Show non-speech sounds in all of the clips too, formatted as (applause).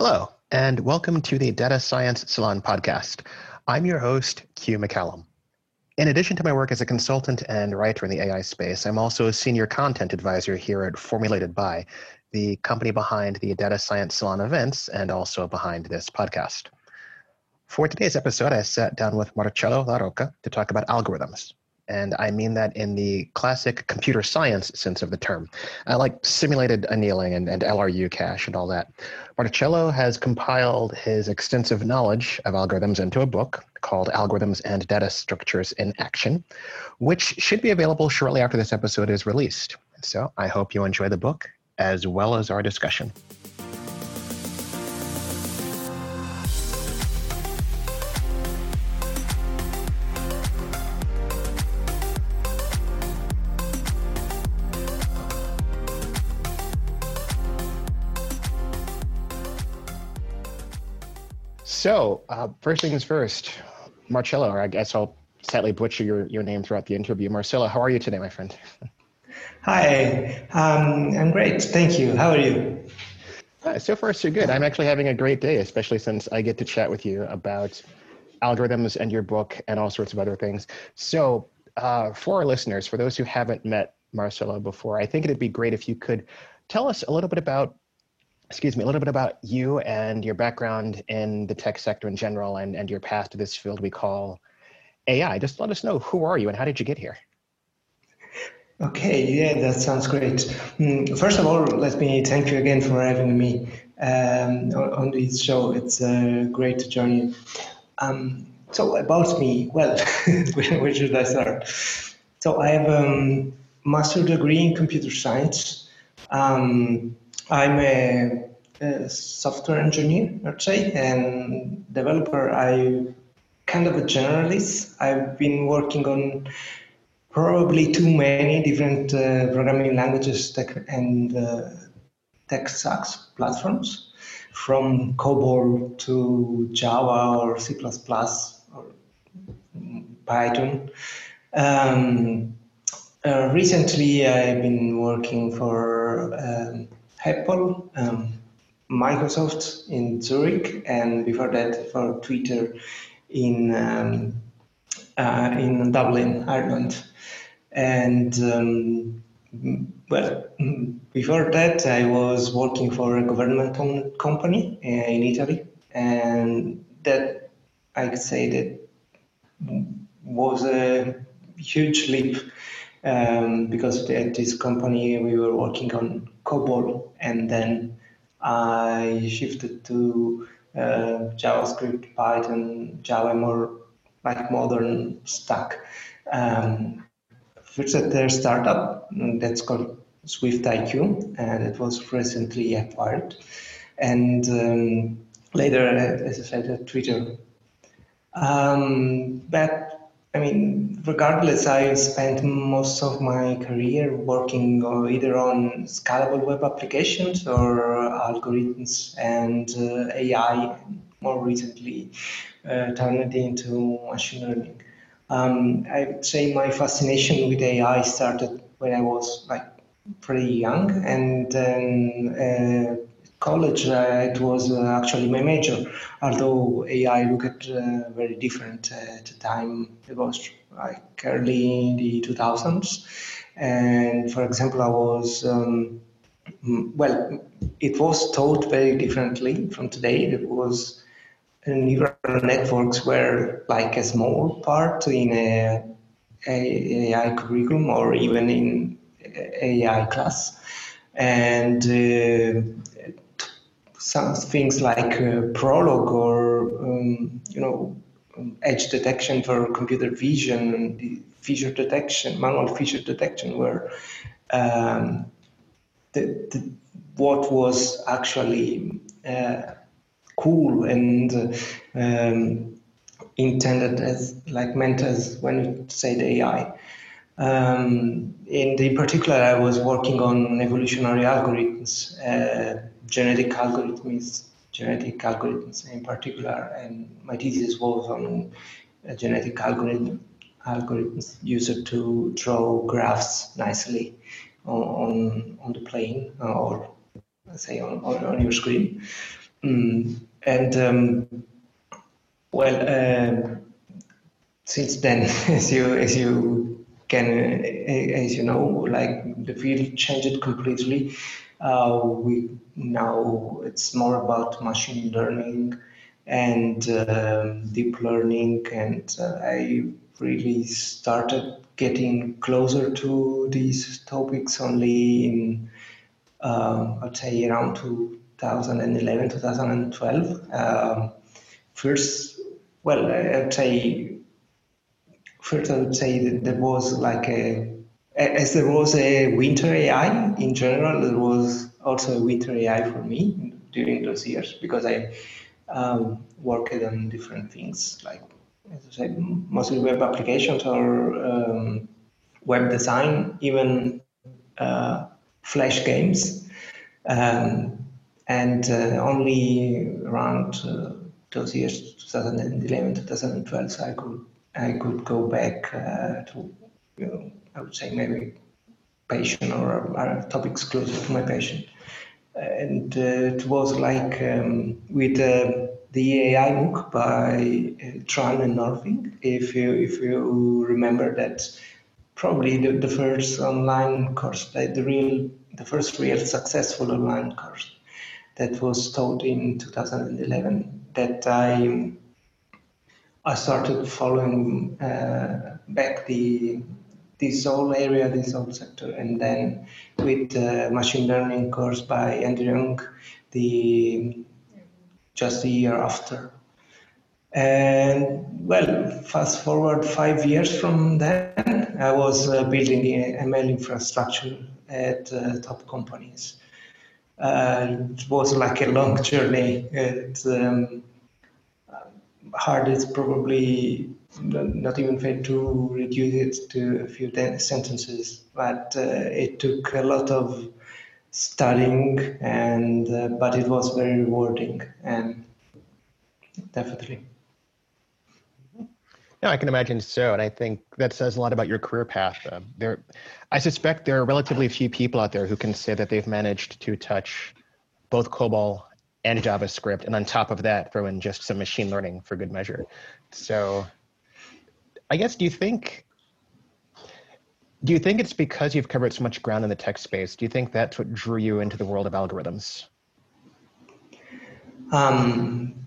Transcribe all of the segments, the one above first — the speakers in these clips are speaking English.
Hello, and welcome to the Data Science Salon podcast. I'm your host, Q McCallum. In addition to my work as a consultant and writer in the AI space, I'm also a senior content advisor here at Formulated By, the company behind the Data Science Salon events and also behind this podcast. For today's episode, I sat down with Marcello LaRocca to talk about algorithms. And I mean that in the classic computer science sense of the term, I like simulated annealing and, and LRU cache and all that. Marcello has compiled his extensive knowledge of algorithms into a book called Algorithms and Data Structures in Action, which should be available shortly after this episode is released. So I hope you enjoy the book as well as our discussion. So, uh, first things first, Marcello, or I guess I'll sadly butcher your, your name throughout the interview. Marcello, how are you today, my friend? Hi, um, I'm great. Thank you. How are you? Uh, so far, so good. I'm actually having a great day, especially since I get to chat with you about algorithms and your book and all sorts of other things. So, uh, for our listeners, for those who haven't met Marcello before, I think it'd be great if you could tell us a little bit about excuse me, a little bit about you and your background in the tech sector in general and, and your path to this field we call AI. Just let us know who are you and how did you get here? Okay, yeah, that sounds great. Mm, first of all, let me thank you again for having me um, on this show. It's a great journey. Um, so about me, well, (laughs) where should I start? So I have a master's degree in computer science. Um, I'm a, a, software engineer, let's say, and developer. I'm kind of a generalist. I've been working on probably too many different uh, programming languages tech and uh, tech stacks platforms, from COBOL to Java or C++ or Python. Um, uh, recently, I've been working for um, Apple, um, Microsoft in Zurich, and before that for Twitter in um, uh, in Dublin, Ireland. And um, well, before that, I was working for a government-owned company uh, in Italy, and that I could say that was a huge leap um, because at this company we were working on COBOL, and then I shifted to uh, JavaScript, Python, Java, more like modern stack. Um, first at their startup that's called Swift IQ, and it was recently acquired. And um, later, as I said, at Twitter. Um, but I mean, regardless, I spent most of my career working either on scalable web applications or algorithms and uh, AI, more recently uh, turned into machine learning. Um, I would say my fascination with AI started when I was like pretty young, and then uh, college, uh, it was uh, actually my major, although AI looked uh, very different at the time. It was like early in the 2000s. And for example, I was, um, well, it was taught very differently from today. It was neural networks were like a small part in a, a AI curriculum or even in AI class. And uh, some things like uh, Prolog or um, you know edge detection for computer vision, feature detection, manual feature detection, where um, the, the, what was actually uh, cool and um, intended as like meant as when you said AI. Um, and in particular, I was working on evolutionary algorithms. Uh, genetic algorithms, genetic algorithms in particular, and my thesis was on a genetic algorithm algorithms used to draw graphs nicely on on the plane or let's say on, on, on your screen. Mm, and um, well, uh, since then, (laughs) as you as you can as you know, like the field changed completely. Uh, we now it's more about machine learning and um, deep learning, and uh, I really started getting closer to these topics only in um, I'd say around 2011, 2012. Um, first, well, I'd say first I would say that there was like a as there was a winter AI in general, there was also a winter AI for me during those years because I um, worked on different things like as I said, mostly web applications or um, web design, even uh, Flash games. Um, and uh, only around uh, those years, 2011, 2012, so I could I could go back uh, to, you know, I would say maybe passion or, topics closer to my passion. And uh, it was like um, with uh, the AI MOOC by uh, Thrun and Norvig. If you if you remember that, probably the, the first online course, like the real the first real successful online course that was taught in 2011 that I I started following uh, back the this whole area, this whole sector, and then with the machine learning course by Andrew Ng, the just a year after. And well, fast forward five years from then, I was uh, building ML infrastructure at uh, top companies. Uh, it was like a long journey. It's um, hard. It's probably not even fair to reduce it to a few sentences, but uh, it took a lot of studying, and uh, but it was very rewarding and definitely. yeah I can imagine so, and I think that says a lot about your career path. Uh, there, I suspect there are relatively few people out there who can say that they've managed to touch both COBOL and JavaScript, and on top of that, throw in just some machine learning for good measure. So, I guess, do you think? Do you think it's because you've covered so much ground in the tech space? Do you think that's what drew you into the world of algorithms? Um,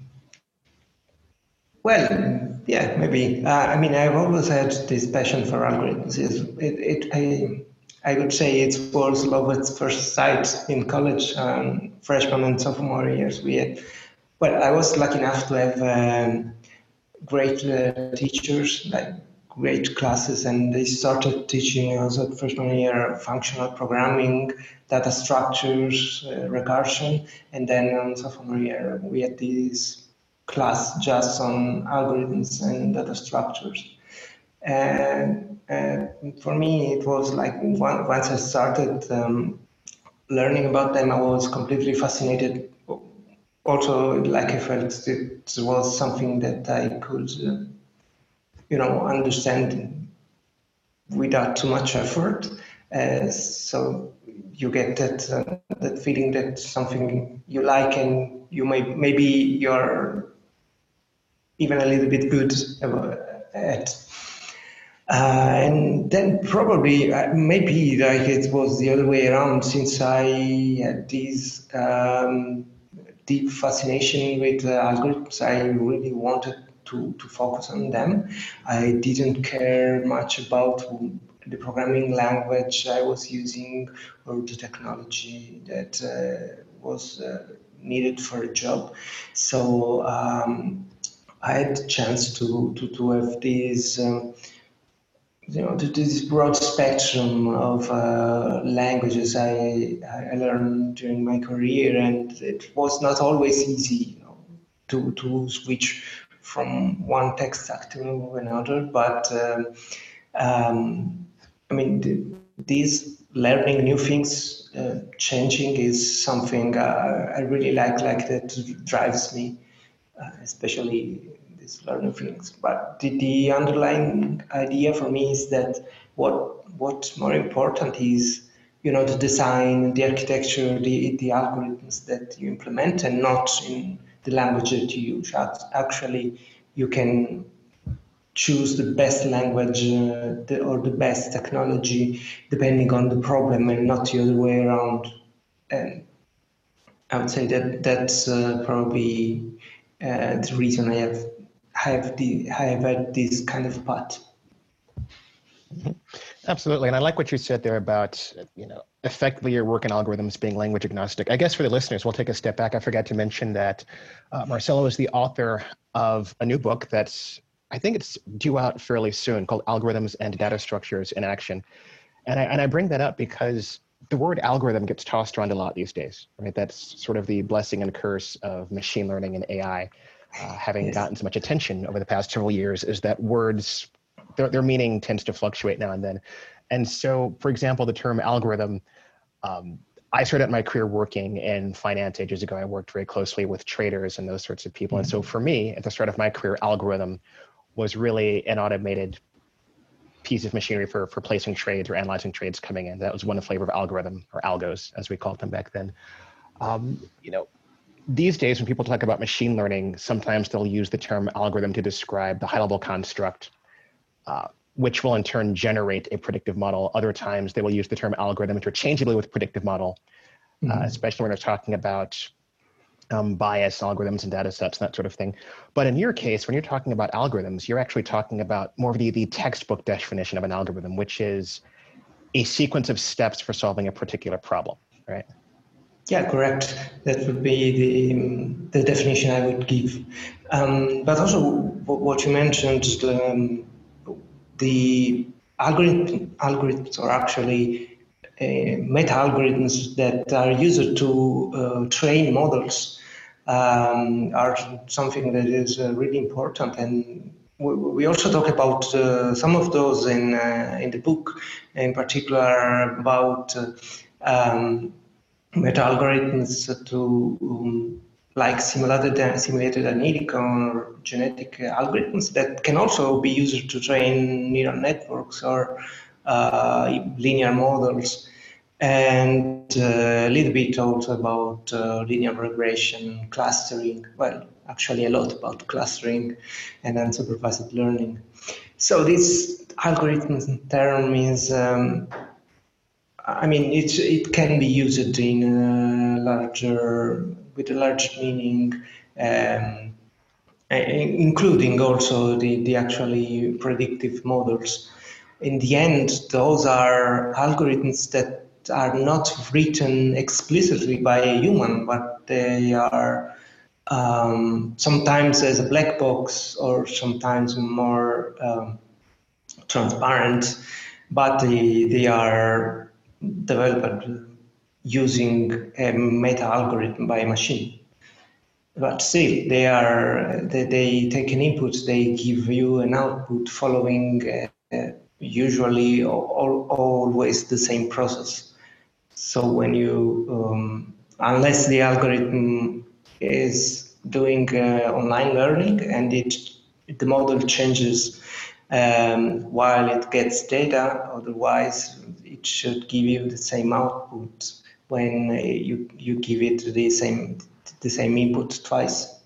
well, yeah, maybe. Uh, I mean, I've always had this passion for algorithms. It, it, I, I would say it was love at first sight in college, um, freshman and sophomore years. We had, well, I was lucky enough to have um, great uh, teachers, like great classes, and they started teaching at freshman year functional programming, data structures, uh, recursion, and then on sophomore year we had these class just on algorithms and data structures. And uh, for me, it was like once I started um, learning about them, I was completely fascinated. Also, like I felt it was something that I could, uh, you know, understand without too much effort. Uh, so you get that uh, that feeling that something you like and you may maybe you're even a little bit good at. Uh, and then probably uh, maybe like it was the other way around since I had this um, deep fascination with uh, algorithms. I really wanted to, to focus on them. I didn't care much about the programming language I was using or the technology that uh, was uh, needed for a job. So um, I had the chance to to, to have these. Um, you know, this broad spectrum of uh, languages I, I learned during my career, and it was not always easy you know, to, to switch from one tech stack to another. But um, um, I mean, the, these learning new things, uh, changing is something uh, I really like, like that drives me, uh, especially these learning feelings. But the, the underlying idea for me is that what what's more important is you know the design, the architecture, the the algorithms that you implement, and not in the language that you use. Actually, you can choose the best language uh, the, or the best technology depending on the problem and not the other way around. And I would say that that's uh, probably uh, the reason I have have the have had this kind of path. Mm-hmm. Absolutely, and I like what you said there about you know effectively your work in algorithms being language agnostic. I guess for the listeners, we'll take a step back. I forgot to mention that uh, Marcello is the author of a new book that's I think it's due out fairly soon called Algorithms and Data Structures in Action. And I, and I bring that up because the word algorithm gets tossed around a lot these days, right? That's sort of the blessing and curse of machine learning and AI. Uh, having yes. gotten so much attention over the past several years is that words, their, their meaning tends to fluctuate now and then. And so, for example, the term algorithm, um, I started my career working in finance ages ago. I worked very closely with traders and those sorts of people. Mm-hmm. And so mm-hmm. for me, at the start of my career, algorithm was really an automated piece of machinery for, for placing trades or analyzing trades coming in. That was one flavor of algorithm or algos, as we called them back then. Um, you know, these days when people talk about machine learning, sometimes they'll use the term algorithm to describe the high-level construct, uh, which will in turn generate a predictive model. Other times they will use the term algorithm interchangeably with predictive model, uh, mm-hmm. uh, especially when they're talking about um, bias algorithms and data sets and that sort of thing. But in your case, when you're talking about algorithms, you're actually talking about more of the, the textbook definition of an algorithm, which is a sequence of steps for solving a particular problem, right? Yeah, correct. That would be the, the definition I would give. Um, but also, what you mentioned, um, the algorithm, algorithms are actually uh, meta algorithms that are used to uh, train models um, are something that is uh, really important. And we, we also talk about uh, some of those in uh, in the book, in particular about uh, um, meta algorithms to um, like simulated simulated annealing or genetic algorithms that can also be used to train neural networks or uh, linear models and uh, a little bit also about uh, linear regression, clustering. Well, actually, a lot about clustering and unsupervised learning. So this algorithm term is, um, I mean, it it can be used in a larger with a large meaning. Um, including also the, the actually predictive models. In the end, those are algorithms that are not written explicitly by a human, but they are um, sometimes as a black box or sometimes more um, transparent, but they, they are developed using a meta algorithm by a machine. But still, they are they, they take an input, they give you an output following uh, usually or, always the same process. So when you, um, unless the algorithm is doing uh, online learning and it the model changes um, while it gets data, otherwise it should give you the same output when uh, you you give it the same the same input twice.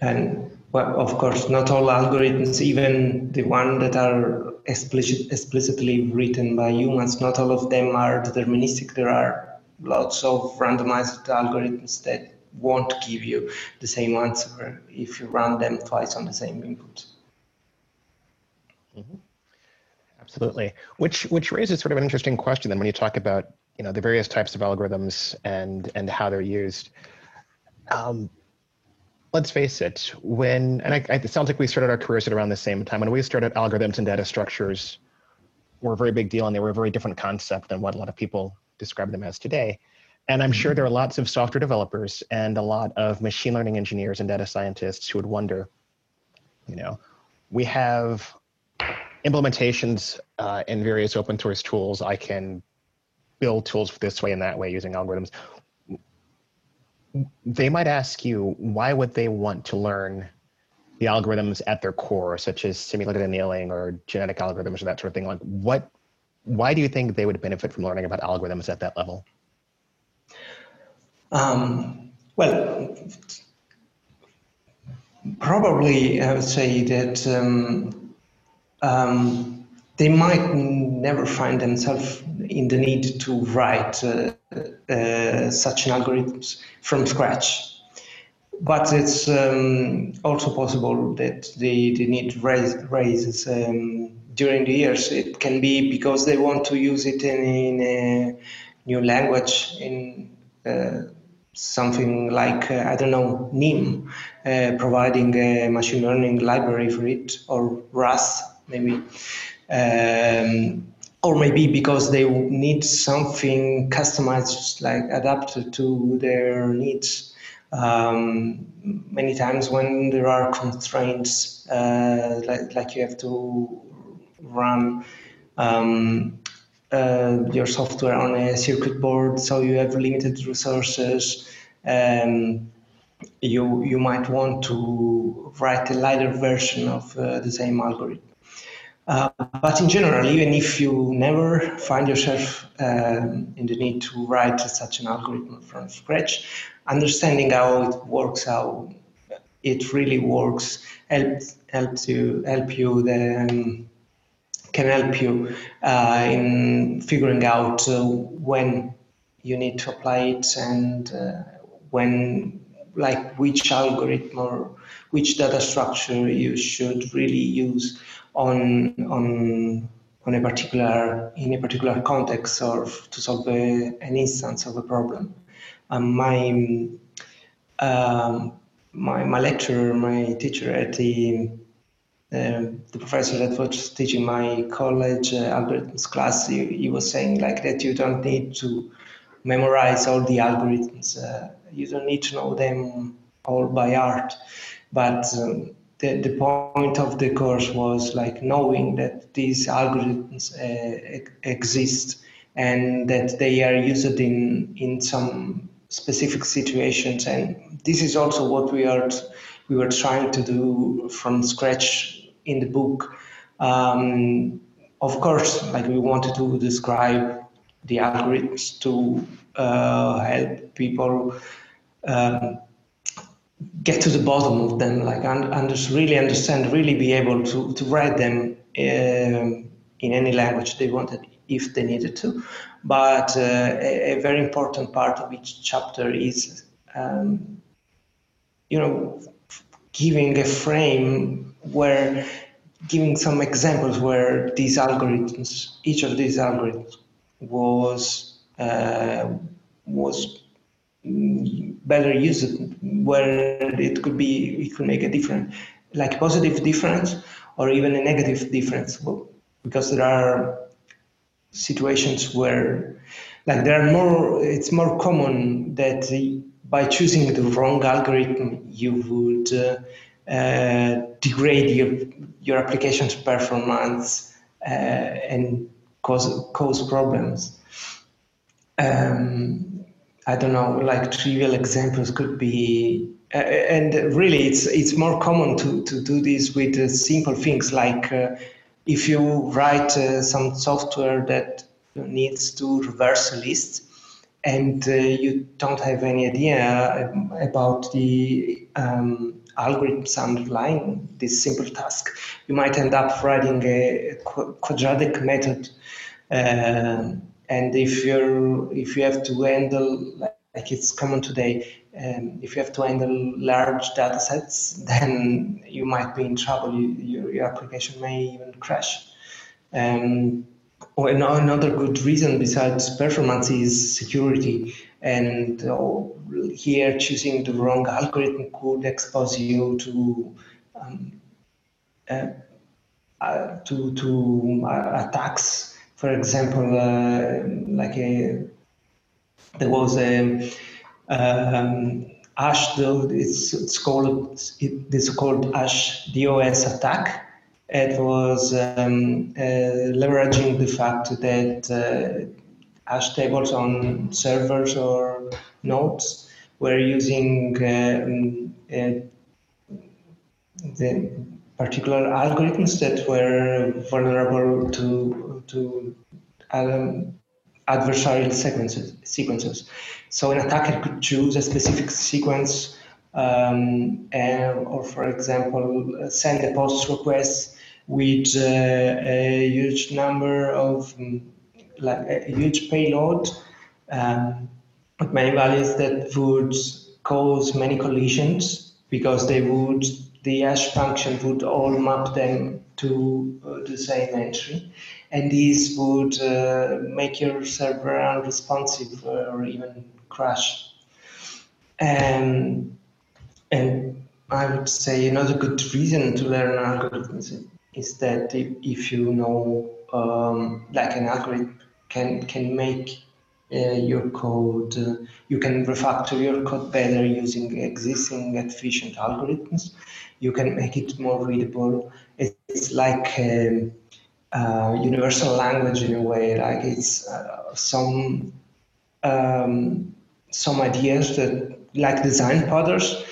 And well, of course, not all algorithms, even the one that are explicit, explicitly written by humans. Not all of them are deterministic. There are lots of randomized algorithms that won't give you the same answer if you run them twice on the same input. Mm-hmm. Absolutely, which which raises sort of an interesting question. Then, when you talk about you know the various types of algorithms and and how they're used, um, let's face it, when, and I, I, it sounds like we started our careers at around the same time. When we started algorithms and data structures were a very big deal and they were a very different concept than what a lot of people describe them as today. And I'm sure there are lots of software developers and a lot of machine learning engineers and data scientists who would wonder, you know, we have implementations uh, in various open source tools. I can build tools this way and that way using algorithms they might ask you why would they want to learn the algorithms at their core, such as simulated annealing or genetic algorithms or that sort of thing. Like, what why do you think they would benefit from learning about algorithms at that level? Um, well, probably I would say that um, um, they might never find themselves in the need to write uh, uh, such an algorithm from scratch. But it's um, also possible that they, they need raise, raises um, during the years. It can be because they want to use it in, in a new language, in uh, something like, uh, I don't know, NIM, uh, providing a machine learning library for it, or Rust, maybe. Um, or maybe because they need something customized, like adapted to their needs. Um, many times when there are constraints, uh, like, like you have to run um, uh, your software on a circuit board, so you have limited resources. Um, you you might want to write a lighter version of uh, the same algorithm. Uh, but in general, even if you never find yourself um, in the need to write such an algorithm from scratch, understanding how it works, how it really works, helps helps help you then can help you uh, in figuring out uh, when you need to apply it and uh, when like which algorithm or which data structure you should really use on on on a particular in a particular context or to solve a, an instance of a problem. Um, my um, my my lecturer, my teacher at the um, the professor that was teaching my college uh, algorithms class, he, he, was saying like that you don't need to memorize all the algorithms. Uh, you don't need to know them all by heart, but um, the, the point of the course was like knowing that these algorithms uh, exist and that they are used in in some specific situations. And this is also what we are we were trying to do from scratch in the book. Um, of course like we wanted to describe the algorithms to uh, help people um, get to the bottom of them, like and, and just really understand, really be able to, to write them um, in any language they wanted if they needed to. But uh, a, a, very important part of each chapter is, um, you know, giving a frame where giving some examples where these algorithms, each of these algorithms was uh, was better used where it could be it could make a difference like positive difference or even a negative difference. Because there are situations where like there are more it's more common that by choosing the wrong algorithm you would uh, uh, degrade your your application's performance uh, and cause cause problems. Um, I don't know, like trivial examples could be, uh, and really, it's it's more common to to do this with uh, simple things like uh, if you write uh, some software that needs to reverse a list, and uh, you don't have any idea um, about the um, algorithms underlying this simple task, you might end up writing a quadratic method uh, and if you're if you have to handle like it's common today um, if you have to handle large data sets (laughs) then you might be in trouble. You, your, application may even crash. Um, or another good reason besides performance is security. And uh, here choosing the wrong algorithm could expose you to um, uh, uh, to to uh, attacks for example, uh, like a, there was a um, Hash, it's, it's called it, this called Hash DOS attack. It was um, uh, leveraging the fact that uh, hash tables on servers or nodes were using um, uh, the particular algorithms that were vulnerable to to um, adversarial sequences, sequences. So an attacker could choose a specific sequence um, and, or, for example, send a post request with uh, a huge number of, um, like a huge payload um, with many values that would cause many collisions because they would, the hash function would all map them to uh, the same entry. And these would uh, make your server unresponsive or even crash. And, and I would say another good reason to learn algorithms is that if, if you know, um, like an algorithm can, can make uh, your code, uh, you can refactor your code better using existing efficient algorithms. You can make it more readable. It's like a, a universal language in a way, like it's uh, some um, some ideas that, like design patterns,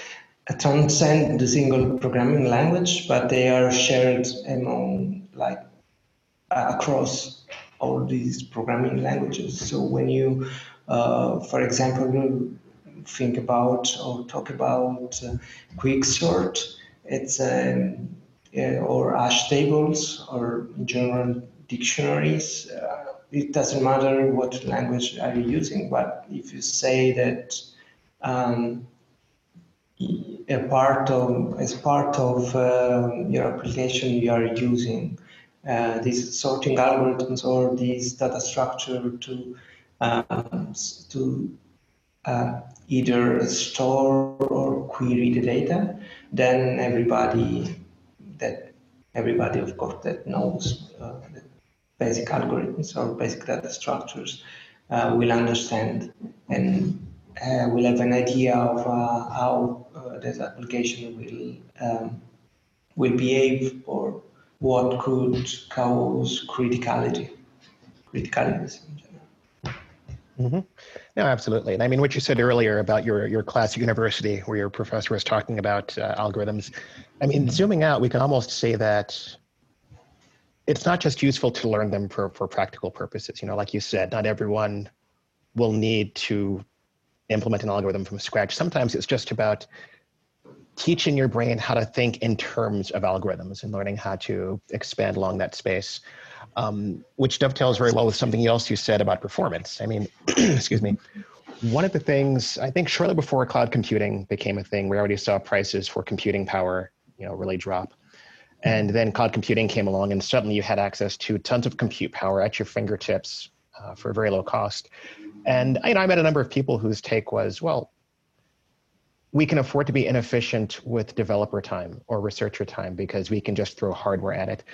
transcend the single programming language, but they are shared among like uh, across all these programming languages. So when you, uh, for example, think about or talk about uh, quicksort, it's um, or hash tables or general dictionaries. Uh, it doesn't matter what language are you using, but if you say that um, a part of as part of uh, your application you are using uh, these sorting algorithms or these data structure to um, to uh, either store or query the data, then everybody that everybody of course that knows uh, basic algorithms or basic data structures uh, will understand and uh, will have an idea of uh, how this application will um, will behave or what could cause criticality, criticality Mm-hmm. No, absolutely. And I mean, what you said earlier about your your class at university, where your professor was talking about uh, algorithms. I mean, zooming out, we can almost say that it's not just useful to learn them for for practical purposes. You know, like you said, not everyone will need to implement an algorithm from scratch. Sometimes it's just about teaching your brain how to think in terms of algorithms and learning how to expand along that space, um, which dovetails very well with something else you said about performance. I mean, (clears throat) excuse me. One of the things I think shortly before cloud computing became a thing, we already saw prices for computing power, you know, really drop. And then cloud computing came along, and suddenly you had access to tons of compute power at your fingertips uh, for a very low cost. And you know, I met a number of people whose take was, well, we can afford to be inefficient with developer time or researcher time because we can just throw hardware at it.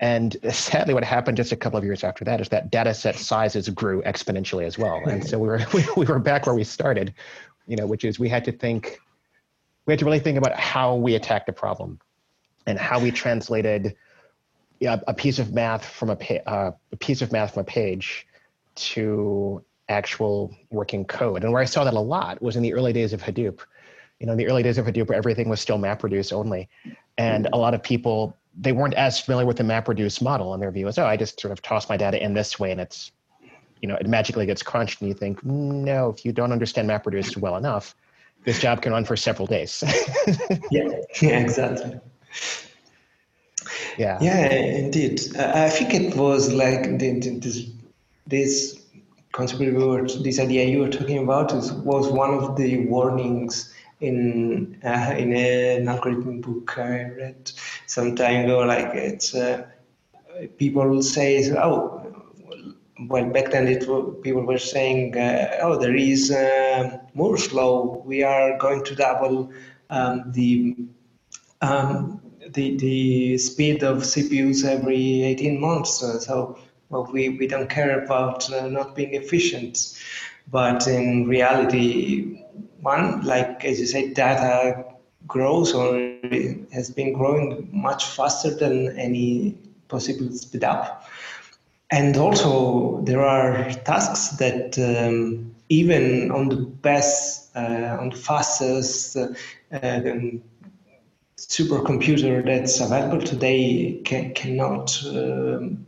And sadly, what happened just a couple of years after that is that data set sizes grew exponentially as well. And so we were (laughs) we, we were back where we started, you know, which is we had to think, we had to really think about how we attacked the problem, and how we translated yeah, a piece of math from a, uh, a piece of math from a page to actual working code. And where I saw that a lot was in the early days of Hadoop you know, in the early days of Hadoop, everything was still MapReduce only. And a lot of people, they weren't as familiar with the MapReduce model and their view was, oh, I just sort of toss my data in this way and it's, you know, it magically gets crunched. And you think, no, if you don't understand MapReduce well enough, this job can run for several days. (laughs) yeah, yeah, exactly. Yeah. Yeah, indeed. Uh, I think it was like this, this concept we were, this idea you were talking about is, was one of the warnings in uh, in an algorithm book I read some time ago. Like it's uh, people say, oh, well back then it people were saying, uh, oh, there is uh, Moore's law. We are going to double um, the um, the the speed of CPUs every 18 months. so well, we, we don't care about uh, not being efficient. But in reality, one, like as you say, data grows or has been growing much faster than any possible speed up. And also, there are tasks that um, even on the best, uh, on the fastest uh, um, supercomputer that's available today can, cannot um,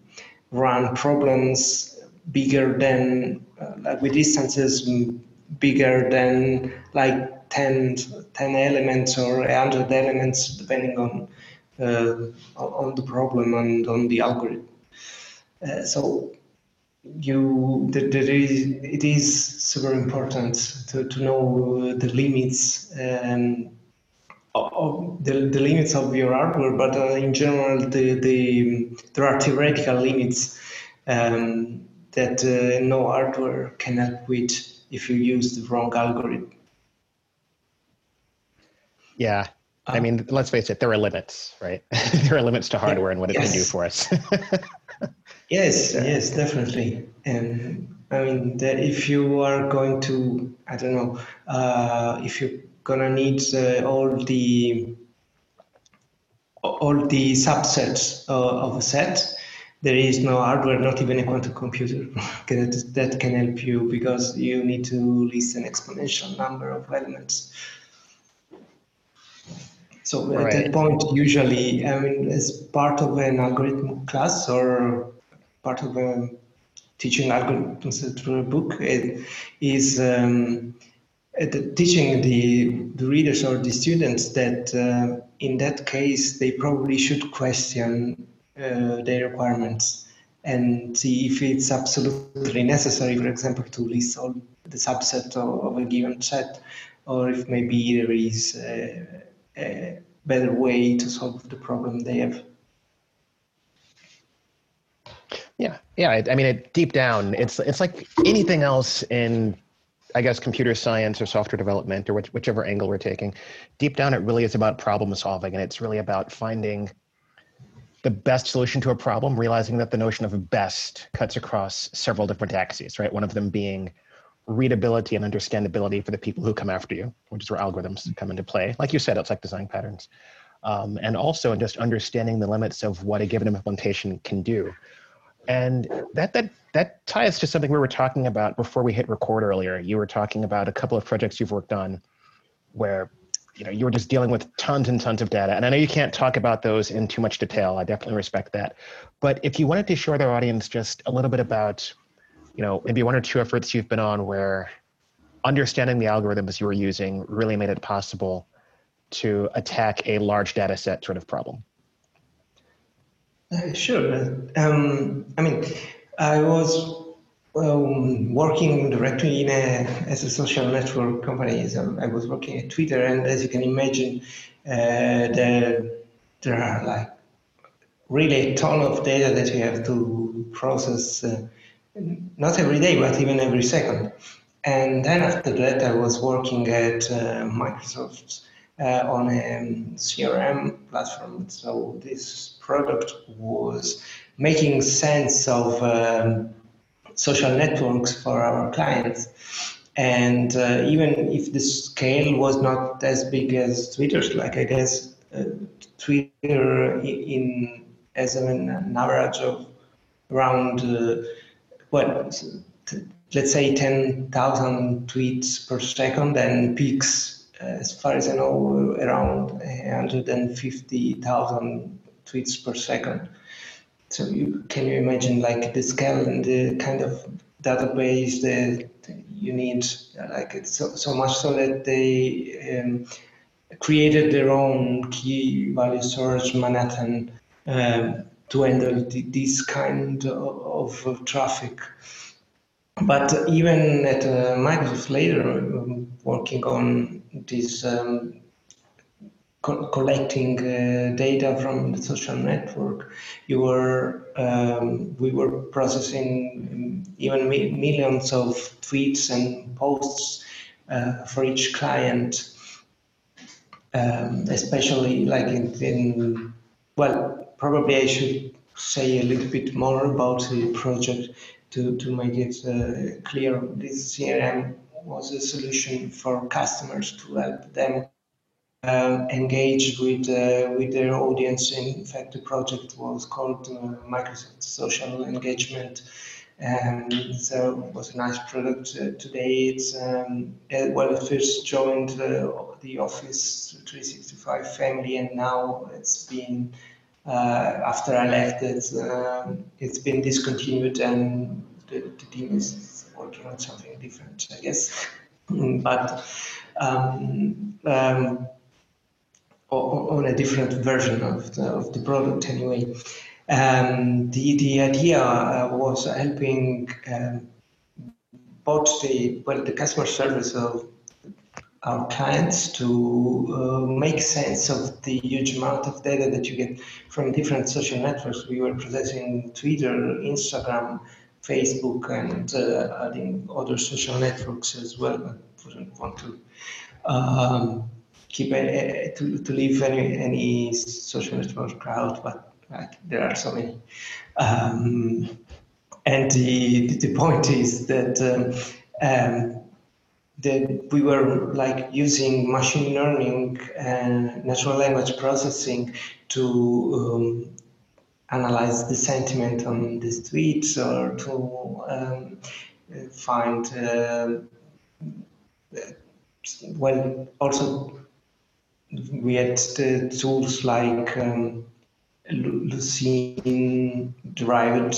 run problems bigger than uh, like with distances bigger than like 10, 10 elements or 100 elements depending on uh, on the problem and on the algorithm. Uh, so you there, there is it is super important to, to know the limits um, of the, the limits of your hardware, but uh, in general, the, the there are theoretical limits um, that uh, no hardware can help with if you use the wrong algorithm. Yeah. I uh, mean, let's face it, there are limits, right? (laughs) there are limits to hardware and what it yes. can do for us. (laughs) yes, yes, definitely. And I mean, if you are going to, I don't know, uh, if you're gonna need uh, all the all the subsets uh, of a set, there is no hardware, not even a quantum computer (laughs) that, that can help you because you need to list an exponential number of elements. So right. at that point, usually, I mean, as part of an algorithm class or part of a teaching algorithms through a book, it is um, teaching the, the readers or the students that uh, in that case, they probably should question uh, their requirements and see if it's absolutely necessary, for example, to list all the subset of, of a given set, or if maybe there is a, a better way to solve the problem they have. Yeah, yeah. I, I mean, it, deep down, it's it's like anything else in, I guess, computer science or software development or which, whichever angle we're taking. Deep down, it really is about problem solving, and it's really about finding the best solution to a problem, realizing that the notion of best cuts across several different axes, right? One of them being readability and understandability for the people who come after you, which is where algorithms come into play. Like you said, it's like design patterns. Um, and also in just understanding the limits of what a given implementation can do. And that that that ties to something we were talking about before we hit record earlier. You were talking about a couple of projects you've worked on where you know you were just dealing with tons and tons of data and i know you can't talk about those in too much detail i definitely respect that but if you wanted to show our audience just a little bit about you know maybe one or two efforts you've been on where understanding the algorithms you were using really made it possible to attack a large data set sort of problem uh, sure um, i mean i was um, working directly in a, as a social network company. So I was working at Twitter, and as you can imagine, uh, there, there are like really a ton of data that you have to process, uh, not every day, but even every second. And then after that, I was working at uh, Microsoft uh, on a CRM platform. So this product was making sense of um, social networks for our clients. And uh, even if the scale was not as big as Twitter's, like I guess uh, Twitter in as an, an average of around uh, well, let's say 10,000 tweets per second and peaks, uh, as far as I know, around 150,000 tweets per second. So you can you imagine like the scale and the kind of database that you need, like it's so, so much so that they um, created their own key value storage Manhattan um, to handle this kind of, of, traffic. But even at uh, Microsoft later, um, working on this um, co- collecting uh, data from the social network. You were um, we were processing even mi- millions of tweets and posts uh, for each client, um, especially like in, in well, probably I should say a little bit more about the project to, to make it uh, clear. This CRM was a solution for customers to help them um, engaged with uh, with their audience. In fact, the project was called uh, Microsoft Social Engagement, and so it was a nice product. Uh, today, it's um, well, it first joined the Office 365 family, and now it's been uh, after I left it, um, it's been discontinued and the, the team is working on something different, I guess. (laughs) but um, um, on a different version of the, of the product anyway. Um, the, the idea uh, was helping um, both the, well, the customer service of our clients to uh, make sense of the huge amount of data that you get from different social networks. We were processing Twitter, Instagram, Facebook, and uh, adding other social networks as well. I wouldn't want to um, keep a, to, to leave any, any social network out, but there are so many. Um, and the, the point is that um, that we were like using machine learning and natural language processing to um, analyze the sentiment on the tweets or to um, find uh, well also we had tools like um, Lucene derived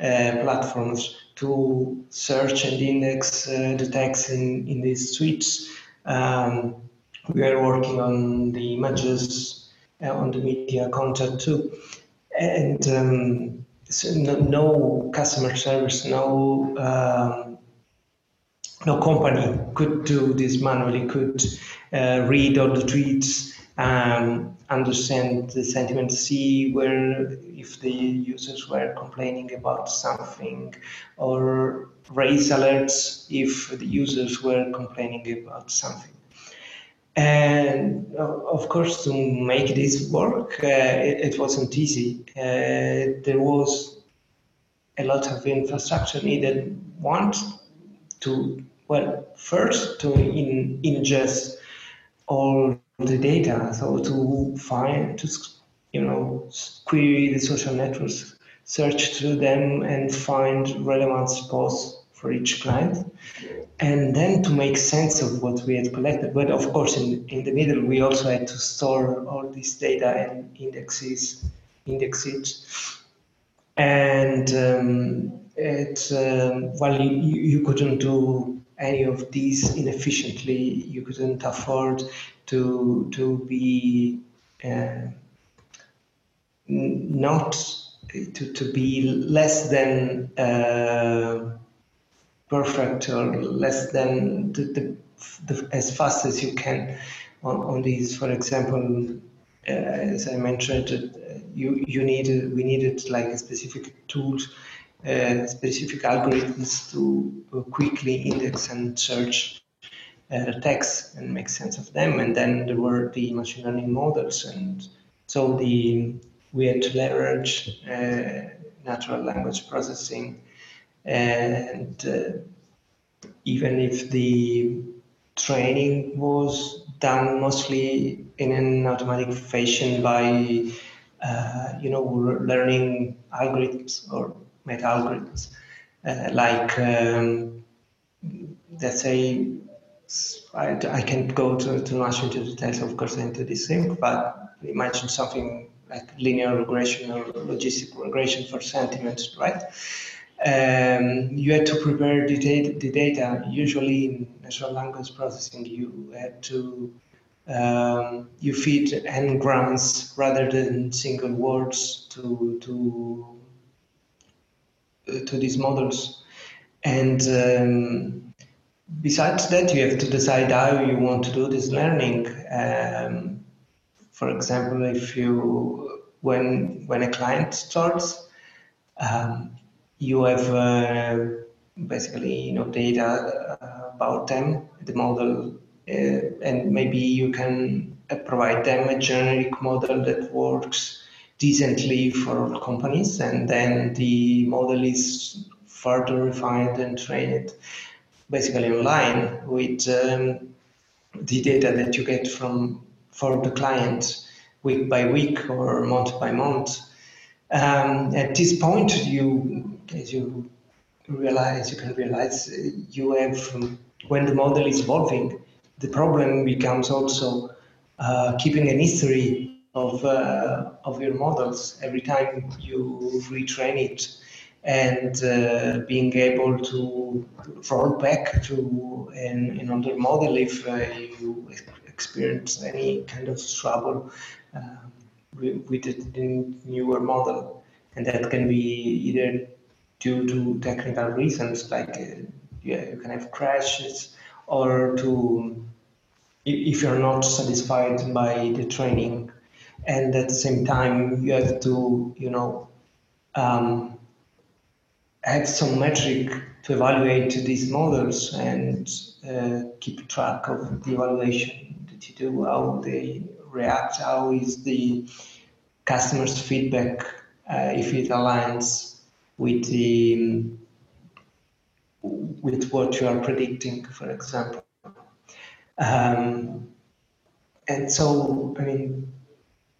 uh, platforms to search and index uh, the text in, in these tweets. Um, we are working on the images, uh, on the media content too. And um, so no, no, customer service, no um, no company could do this manually, could uh, read all the tweets, um, understand the sentiment, see where if the users were complaining about something, or raise alerts if the users were complaining about something. And uh, of course, to make this work, uh, it, it, wasn't easy. Uh, there was a lot of infrastructure needed. One, to well, first to in, ingest all the data. So to find, to you know, query the social networks, search through them, and find relevant posts for each client, and then to make sense of what we had collected. But of course, in in the middle, we also had to store all this data and indexes, index it, and um, it um, well, you, you couldn't do any of these inefficiently. You couldn't afford to to be uh, not to, to be less than uh, perfect or less than the, the, the, as fast as you can on, on these. For example, uh, as I mentioned, uh, you you needed we needed like specific tools uh, specific algorithms to quickly index and search uh, text and make sense of them. And then there were the machine learning models, and so the we had to leverage uh, natural language processing, and uh, even if the training was done mostly in an automatic fashion by uh, you know learning algorithms or meta algorithms, uh, like um, let's say I, I can't go too, too much into details, of course, into this thing, but imagine something like linear regression or logistic regression for sentiment, right? Um, you had to prepare the data, the data. Usually in natural language processing, you had to um, you feed n-grams rather than single words to to to these models. And um, besides that, you have to decide how you want to do this learning. Um, for example, if you when when a client starts, um, you have uh, basically you know data uh, about them, the model, uh, and maybe you can uh, provide them a generic model that works decently for companies, and then the model is further refined and trained basically online with um, the data that you get from for the client week by week or month by month. Um, at this point, you, as you realize, you can realize you have when the model is evolving, the problem becomes also uh, keeping an history of, uh, of your models every time you retrain it and uh, being able to roll back to an, another model if uh, you experience any kind of trouble uh, with the newer model. And that can be either due to technical reasons, like uh, yeah, you can have crashes, or to if you're not satisfied by the training, and at the same time you have to, you know, um, have some metric to evaluate these models and uh, keep track of the evaluation that you do, how they react, how is the customer's feedback, uh, if it aligns with the with what you are predicting, for example. Um, and so, I mean,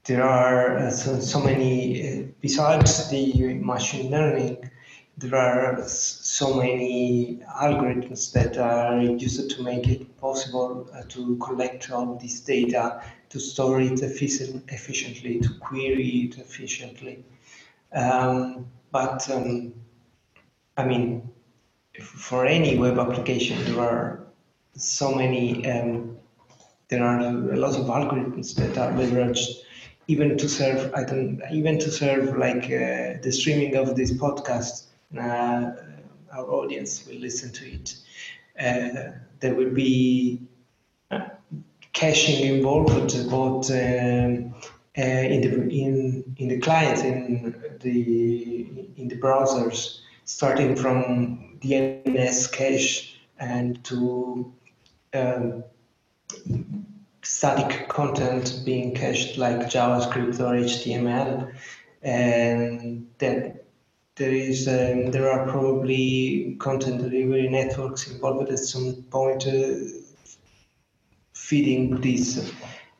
there are uh, so, so many, uh, besides the machine learning, there are so many algorithms that are used to make it possible uh, to collect all this data, to store it efficient, efficiently, to query it efficiently. Um, but um, I mean, for any web application, there are so many, um, there are a lot of algorithms that are leveraged even to serve, I don't, even to serve like uh, the streaming of this podcast. Uh, our audience will listen to it. Uh, there will be uh, caching involved, both um, uh, in the in in the client in the in the browsers, starting from DNS cache and to um, static content being cached like JavaScript or HTML, and that there is um, there are probably content delivery networks involved at some point uh, feeding this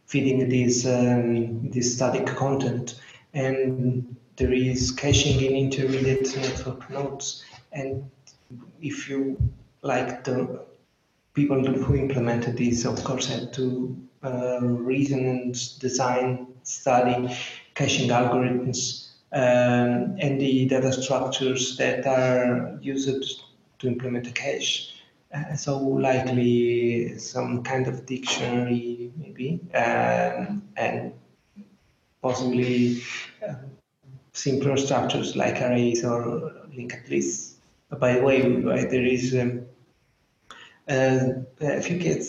feeding this um, this static content, and there is caching in intermediate network nodes, and if you like the people who implemented this, of course, had to uh, reason and design, study caching algorithms um, and the data structures that are used to implement a cache. Uh, so likely some kind of dictionary maybe um, and possibly uh, simpler structures like arrays or linked lists. By the way, there is um, uh, if you get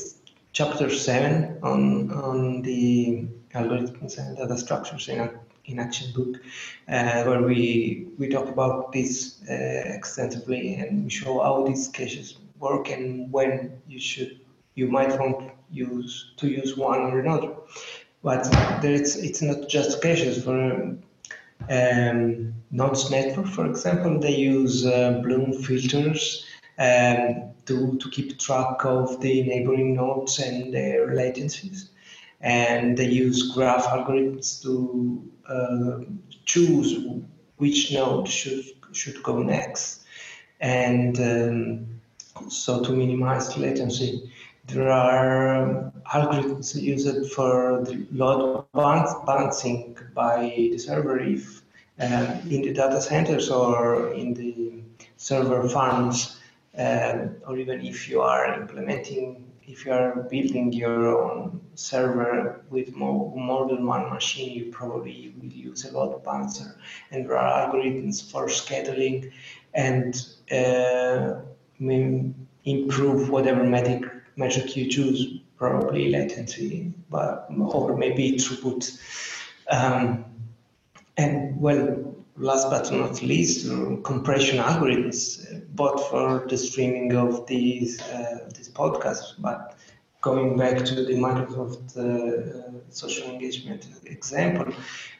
chapter seven on on the algorithms and data structures in a in action book, uh, where we we talk about this uh, extensively and we show how these caches work and when you should you might want use to use one or another. But there it's it's not just caches for um, Nodes network, for example, they use uh, Bloom filters um, to, to keep track of the neighboring nodes and their latencies. And they use graph algorithms to uh, choose which node should, should go next. And um, so to minimize latency, there are algorithms used for the load balancing by the server if uh, in the data centers or in the server farms um, or even if you are implementing, if you are building your own server with more, more than one machine, you probably will use a load balancer. And there are algorithms for scheduling and uh, improve whatever metric, metric you choose, probably latency, but or maybe throughput. Um, and well, last but not least, uh, compression algorithms, uh, both for the streaming of these uh, these podcasts, but going back to the Microsoft uh, social engagement example,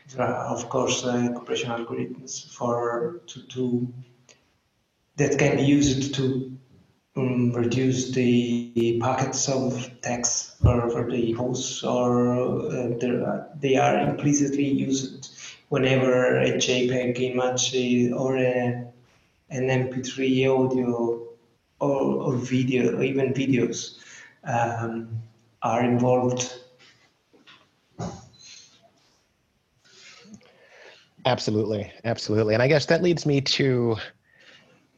there are of course uh, compression algorithms for to, to that can be used to um, reduce the packets of text for, for the hosts, or uh, they are implicitly used whenever a JPEG image or a, an MP3 audio or, or video, or even videos um, are involved. Absolutely, absolutely. And I guess that leads me to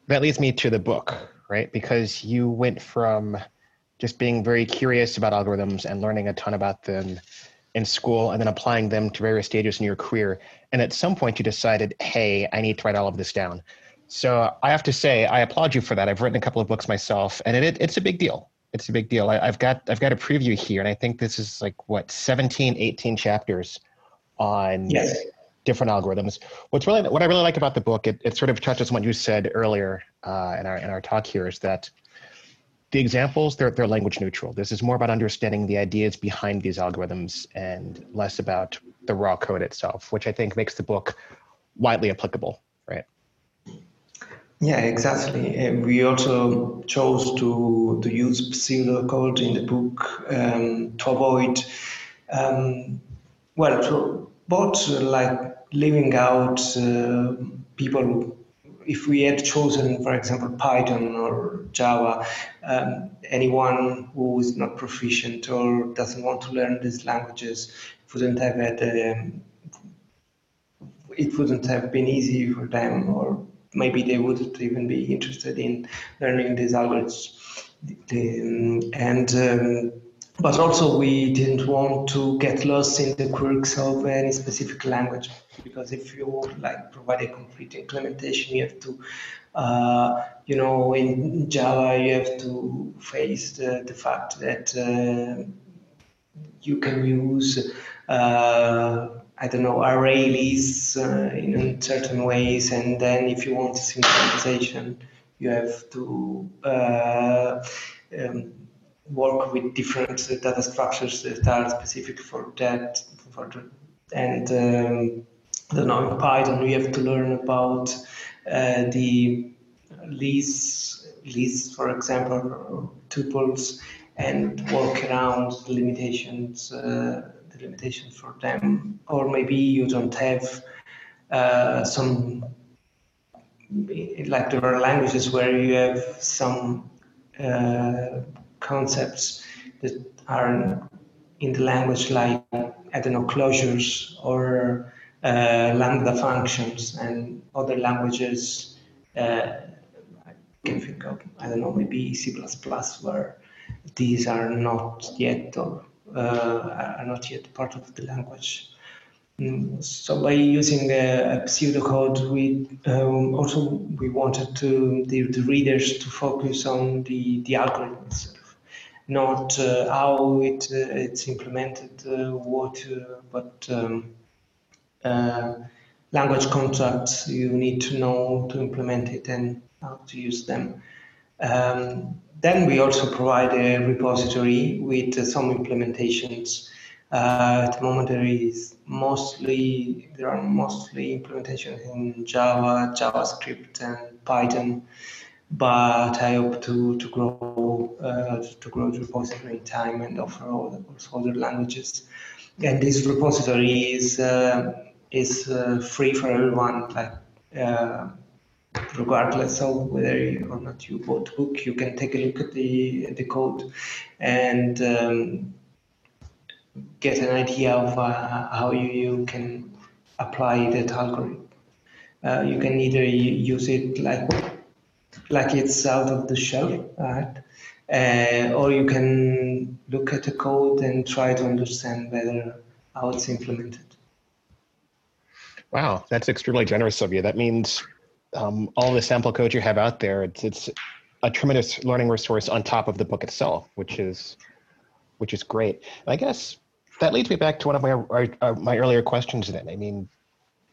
that leads me to the book, right? Because you went from just being very curious about algorithms and learning a ton about them in school and then applying them to various stages in your career. And at some point, you decided, hey, I need to write all of this down. So I have to say, I applaud you for that. I've written a couple of books myself, and it, it it's a big deal. It's a big deal. I, have got I've got a preview here, and I think this is like what 17, 18 chapters on yes. different algorithms. What's really what I really like about the book, it, it sort of touches on what you said earlier uh, in our in our talk here, is that the examples they're they're language neutral. This is more about understanding the ideas behind these algorithms and less about the raw code itself, which I think makes the book widely applicable. Right. Yeah, exactly. we also chose to, to use pseudocode in the book um, to avoid, um, well, to, both like leaving out uh, people. If we had chosen, for example, Python or Java, um, anyone who is not proficient or doesn't want to learn these languages wouldn't have had. Um, it wouldn't have been easy for them or maybe they wouldn't even be interested in learning these algorithms. And um, but also we didn't want to get lost in the quirks of any specific language because if you like provide a complete implementation, you have to, uh, you know, in Java you have to face the, the fact that uh, you can use. Uh, I don't know, array lists uh, in certain ways. And then if you want synchronization, you have to uh, um, work with different data structures that are specific for that. For the, and um, I don't know, in Python, we have to learn about uh, the lists, lists, for example, tuples, and work around the limitations uh, limitations for them, or maybe you don't have uh, some like there are languages where you have some uh, concepts that are in the language like I don't know closures or uh, lambda functions and other languages uh, I can think of I don't know maybe C++ where these are not yet or uh, are not yet part of the language. So by using a, a pseudocode, we um, also we wanted to the, the, readers to focus on the the algorithm itself, not uh, how it uh, it's implemented, uh, what but um, language contracts you need to know to implement it and how to use them. Um, then we also provide a repository with uh, some implementations. Uh, at the moment, there is mostly there are mostly implementations in Java, JavaScript, and Python. But I hope to to grow uh, to grow the repository in time and offer all, also other languages. And this repository is uh, is uh, free for everyone. Like uh, regardless of whether or not you bought the book, you can take a look at the the code and um, get an idea of uh, how you, you can apply that algorithm. Uh, you can either use it like like it's out of the shelf, right? Uh, or you can look at the code and try to understand better how it's implemented. Wow, that's extremely generous of you. That means um, all the sample code you have out there, it's it's a tremendous learning resource on top of the book itself, which is which is great. And I guess that leads me back to one of my our, our, my earlier questions. Then, I mean,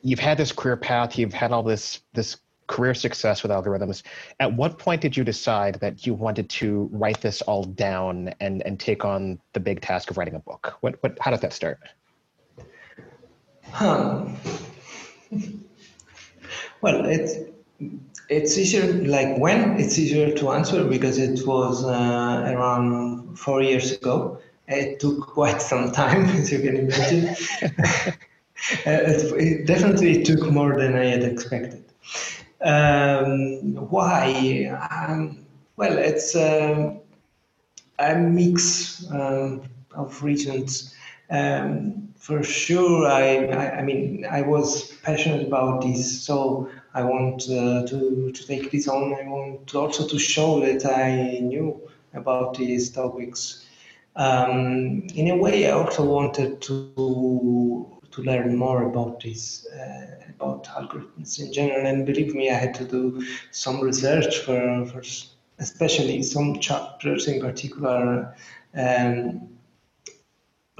you've had this career path, you've had all this this career success with algorithms. At what point did you decide that you wanted to write this all down and and take on the big task of writing a book? What what how did that start? Um, well, it's it's easier. Like when it's easier to answer because it was uh, around four years ago. It took quite some time, (laughs) as you can imagine. (laughs) (laughs) uh, it, it, definitely took more than I had expected. Um, why? Um, well, it's um, a mix um, of reasons. Um, for sure, I, I, I, mean, I was passionate about this, so I want uh, to, to take this on. I want also to show that I knew about these topics. In a way, I also wanted to to learn more about this, uh, about algorithms in general. And believe me, I had to do some research for, for especially some chapters in particular. Um,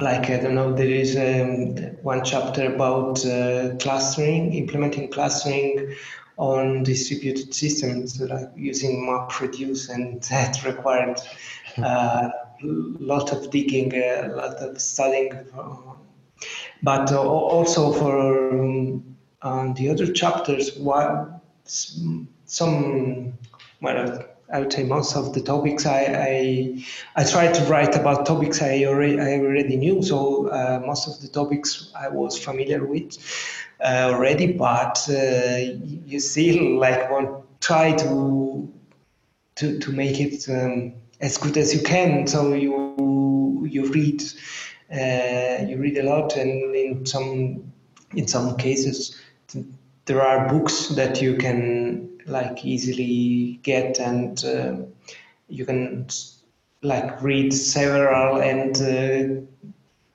like I don't know, there is um, one chapter about uh, clustering, implementing clustering on distributed systems, like using MapReduce, and (laughs) that required a uh, lot of digging, a lot of studying. But uh, also for um, the other chapters, what some well, I would say most of the topics I, I, I tried to write about topics I already I already knew. So uh, most of the topics I was familiar with uh, already, but uh, you still like want try to to to make it um, as good as you can. So you you read uh, you read a lot, and in some in some cases there are books that you can like easily get and uh, you can like read several and uh,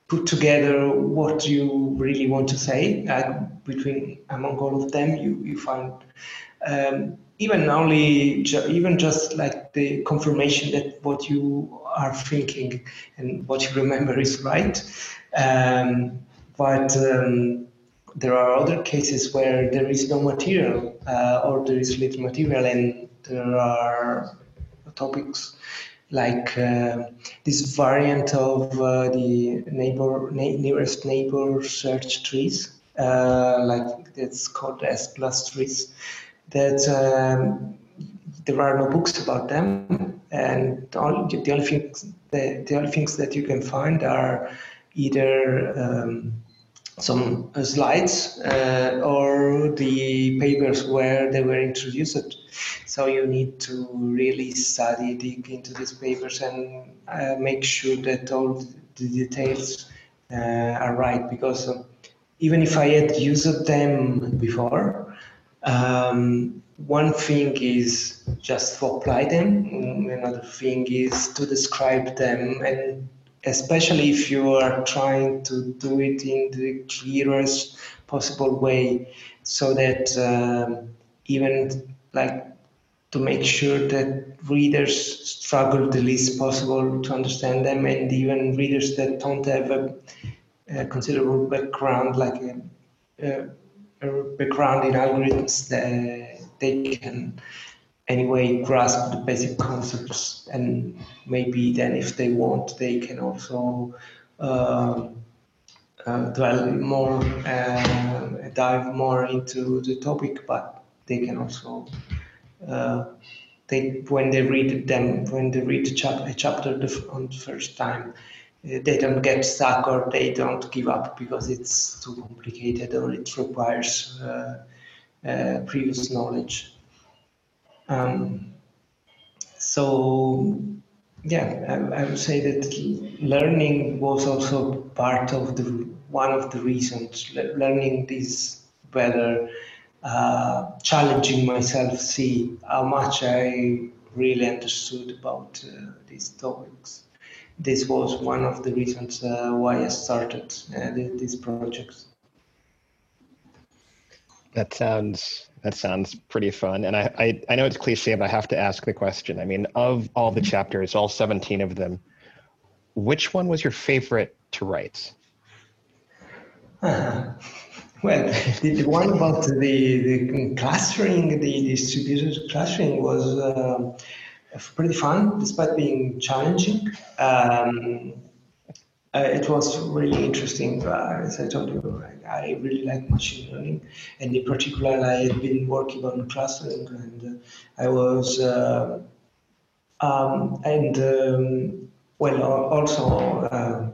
put together what you really want to say like between among all of them you, you find um, even only ju- even just like the confirmation that what you are thinking and what you remember is right. Um, but um, there are other cases where there is no material uh, or there is little material and there are topics like uh, this variant of uh, the neighbor na- nearest neighbor search trees uh, like it's called S plus trees that um, there are no books about them and the only, the only things the, the only things that you can find are either um, some slides uh, or the papers where they were introduced. So you need to really study, dig into these papers and uh, make sure that all the details uh, are right. Because uh, even if I had used them before, um, one thing is just to apply them, another thing is to describe them and especially if you are trying to do it in the clearest possible way so that um, even like to make sure that readers struggle the least possible to understand them and even readers that don't have a, a considerable background like a, a, a, background in algorithms that they can anyway grasp the basic concepts and maybe then if they want they can also uh, uh, dwell more uh, dive more into the topic but they can also uh, they when they read them when they read a, chap- a chapter the, on the first time uh, they don't get stuck or they don't give up because it's too complicated or it requires uh, previous knowledge um, so, yeah, I, I, would say that learning was also part of the one of the reasons. learning this better, uh, challenging myself, see how much I really understood about uh, these topics. This was one of the reasons uh, why I started uh, this project. That sounds that sounds pretty fun. And I, I, I know it's cliche, but I have to ask the question. I mean, of all the chapters, all 17 of them, which one was your favorite to write? Uh, (laughs) well, the, the, one about the, the clustering, the distributed clustering was uh, pretty fun, despite being challenging. Um, uh, it was really interesting. Uh, as I told you, I really like machine learning, and in particular, I had been working on clustering, and uh, I was, uh, um, and um, well, also uh,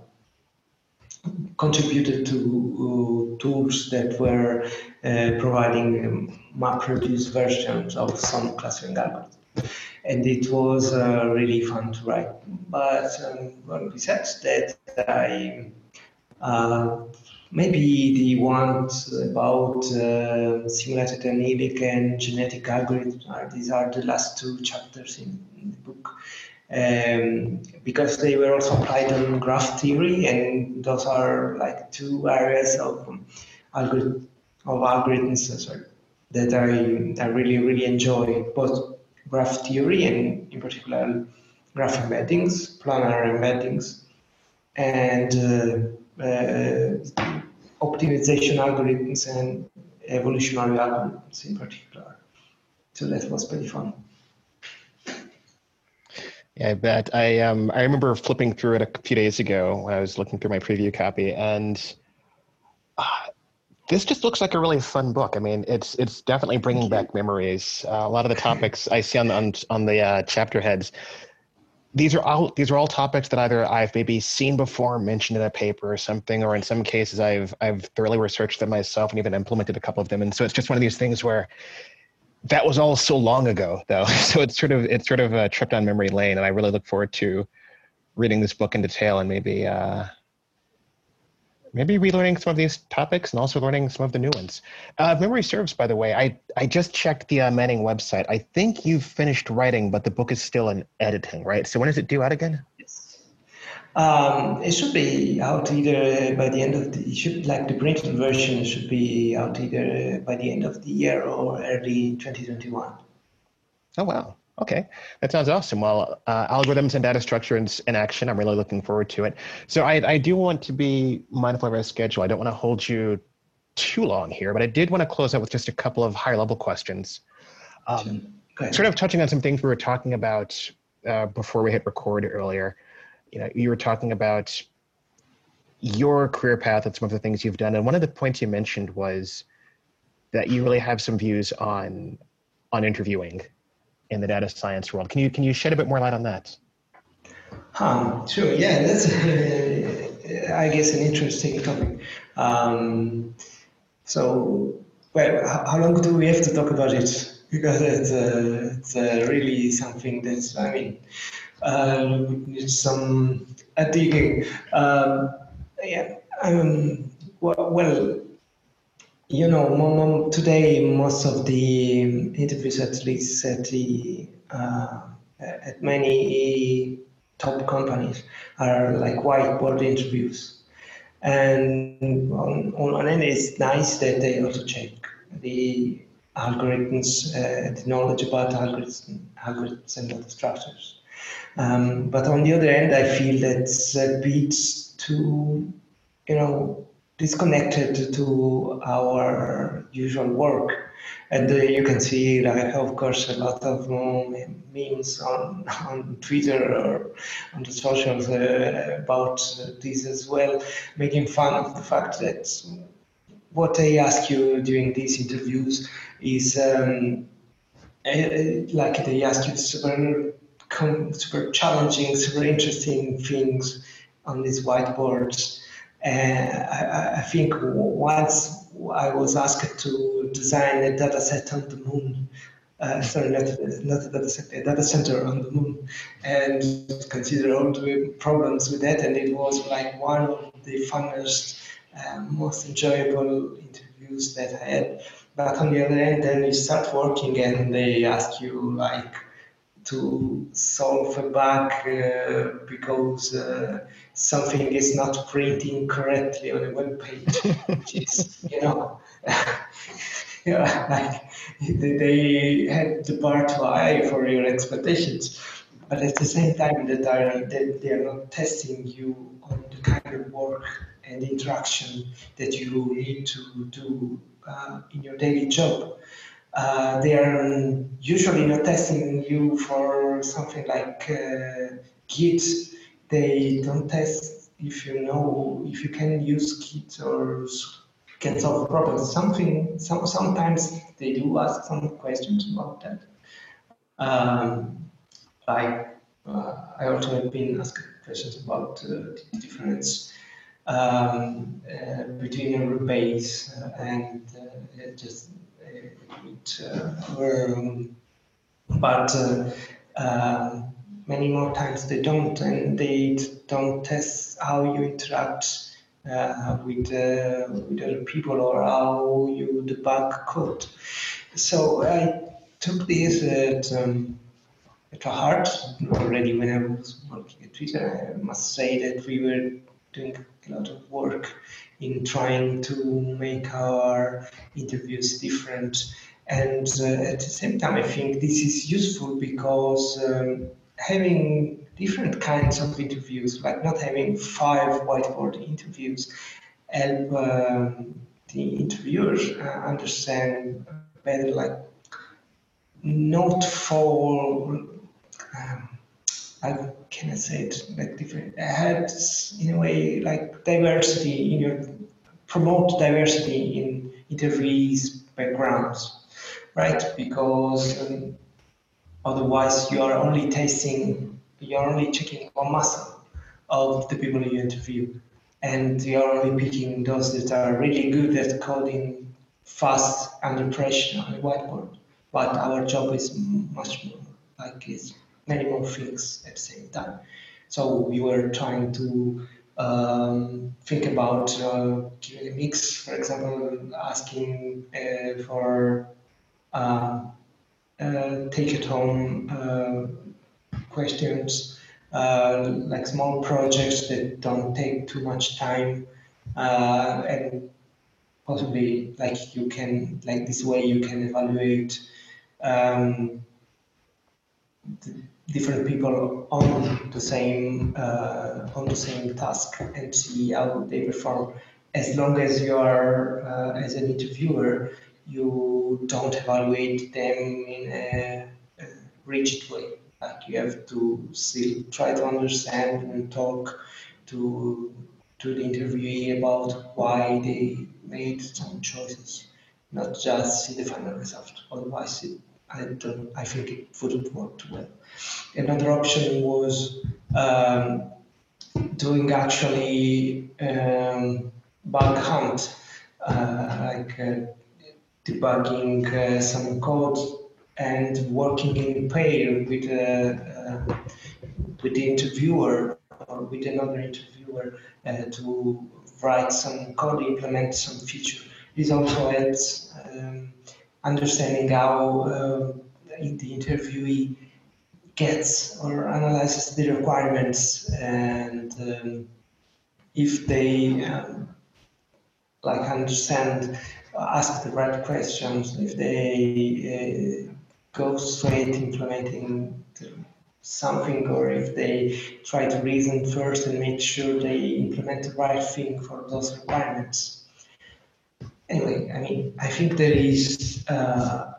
contributed to uh, tools that were providing um, MapReduce versions of some clustering algorithms and it was uh, really fun to write. But um, besides that, I uh, maybe the ones about uh, simulated annealing and genetic algorithms are these are the last two chapters in, in the book um, because they were also applied on graph theory and those are like two areas of um, algorithm of algorithms uh, sorry, that I, I really really enjoy both graph theory and in particular graph embeddings planar embeddings and uh, uh, optimization algorithms and evolutionary algorithms in particular. So that was pretty fun. Yeah, I bet. I um I remember flipping through it a few days ago when I was looking through my preview copy, and uh, this just looks like a really fun book. I mean, it's it's definitely bringing back memories. Uh, a lot of the topics I see on the on, on the uh, chapter heads these are all these are all topics that either I've maybe seen before, mentioned in a paper or something, or in some cases I've I've thoroughly researched them myself and even implemented a couple of them. And so it's just one of these things where that was all so long ago, though. (laughs) So it's sort of it's sort of a trip down memory lane, and I really look forward to reading this book in detail and maybe uh, maybe relearning some of these topics and also learning some of the new ones. Uh, memory serves, by the way, I, I just checked the uh, Manning website. I think you've finished writing, but the book is still in editing, right? So when is it due out again? Yes. Um, it should be out either by the end of the, it should, like the printed version should be out either by the end of the year or early 2021. Oh, wow. Okay, that sounds awesome. Well, uh, algorithms and data structure in, in, action. I'm really looking forward to it. So I, I do want to be mindful of our schedule. I don't want to hold you too long here, but I did want to close out with just a couple of higher level questions. Um, sort of touching on some things we were talking about uh, before we hit record earlier. You know, you were talking about your career path and some of the things you've done, and one of the points you mentioned was that you really have some views on on interviewing in the data science world. Can you can you shed a bit more light on that? Um, sure. Yeah, that's uh, I guess an interesting topic. Um, so, well, how long do we have to talk about it? (laughs) Because it's, uh, it's uh, really something that's I mean, uh, needs some digging. Um, yeah. Um, well you know, today most of the interviews, at least at the uh, at many top companies, are like whiteboard interviews. And on, on end, it's nice that they also check the algorithms, uh, the knowledge about algorithms, algorithms and data structures. Um, but on the other end, I feel that's a bit too, you know, disconnected to our usual work. And uh, you can see, like, of course, a lot of memes on, (laughs) on Twitter or on the socials uh, about this as well, making fun of the fact that what they ask you during these interviews is um, like they ask you super, super challenging, super interesting things on these whiteboards and I, I, think once I was asked to design a data set on the moon, uh, sorry, not, not a data set, a data center on the moon, and consider all the problems with that. And it was like one of the funnest, uh, most enjoyable interviews that I had. But on the other hand, then you start working and they ask you like to solve a bug uh, because uh, something is not printing correctly on a web page, which is, you know, (laughs) like they had the bar too high for your expectations. But at the same time, that they are not testing you on the kind of work and interaction that you need to do uh, in your daily job. Uh, they are usually not testing you for something like uh, Git. They don't test if you know if you can use Git or can solve problems. Something. Some, sometimes they do ask some questions about that. Um, like uh, I also have been asked questions about uh, the difference um, uh, between a rebase and uh, just um, but uh, um, many more times they don't, and they don't test how you interact uh, with uh, with other people or how you debug code. So I took this at, um, at heart already when I was working at Twitter. I must say that we were doing a lot of work in trying to make our interviews different. And uh, at the same time, I think this is useful because um, having different kinds of interviews, like not having five whiteboard interviews, help um, the interviewers uh, understand better, like not fall. Um, how can I say it like different? Had in a way like diversity in your promote diversity in interviewees backgrounds, right? Because um, otherwise you are only tasting you're only checking one muscle of the people you interview, and you're only picking those that are really good at coding fast under pressure on the whiteboard. But our job is much more like it's many more things at the same time. So we were trying to um, think about uh, giving a mix, for example, asking uh, for uh, take it home uh, questions, uh, like small projects that don't take too much time, uh, and possibly like you can like this way you can evaluate um, different people on the same uh, on the same task and see how they perform. As long as you are uh, as an interviewer, you don't evaluate them in a, rigid way. Like you have to still try to understand and talk to to the interviewee about why they made some choices, not just see the final result. Otherwise, it, I don't. I think it wouldn't work too well. Another option was um, doing actually um, bug hunt, uh, like uh, debugging uh, some code and working in pair with a, uh, with the interviewer or with another interviewer uh, to write some code, implement some feature. This also helps um, understanding how uh, the interviewee gets or analyzes the requirements and um, if they like understand ask the right questions if they uh, go straight implementing something or if they try to reason first and make sure they implement the right thing for those requirements. Anyway, I mean, I think there is uh,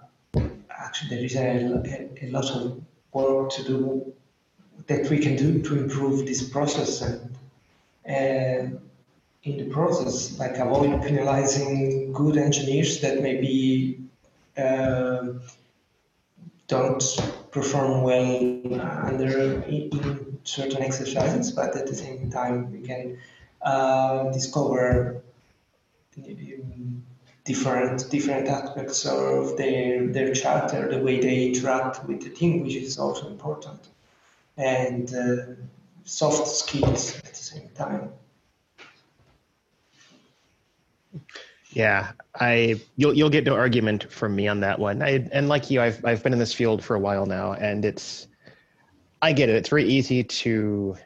actually there is a, a, lot of work to do that we can do to improve this process and uh, in the process, like avoid penalizing good engineers that maybe uh, don't perform well under in certain exercises, but at the same time we can uh, discover different different aspects of their their character, the way they interact with the team, which is also important, and uh, soft skills at the same time. Yeah, I you'll you'll get no argument from me on that one. I and like you, I've I've been in this field for a while now, and it's I get it. It's very easy to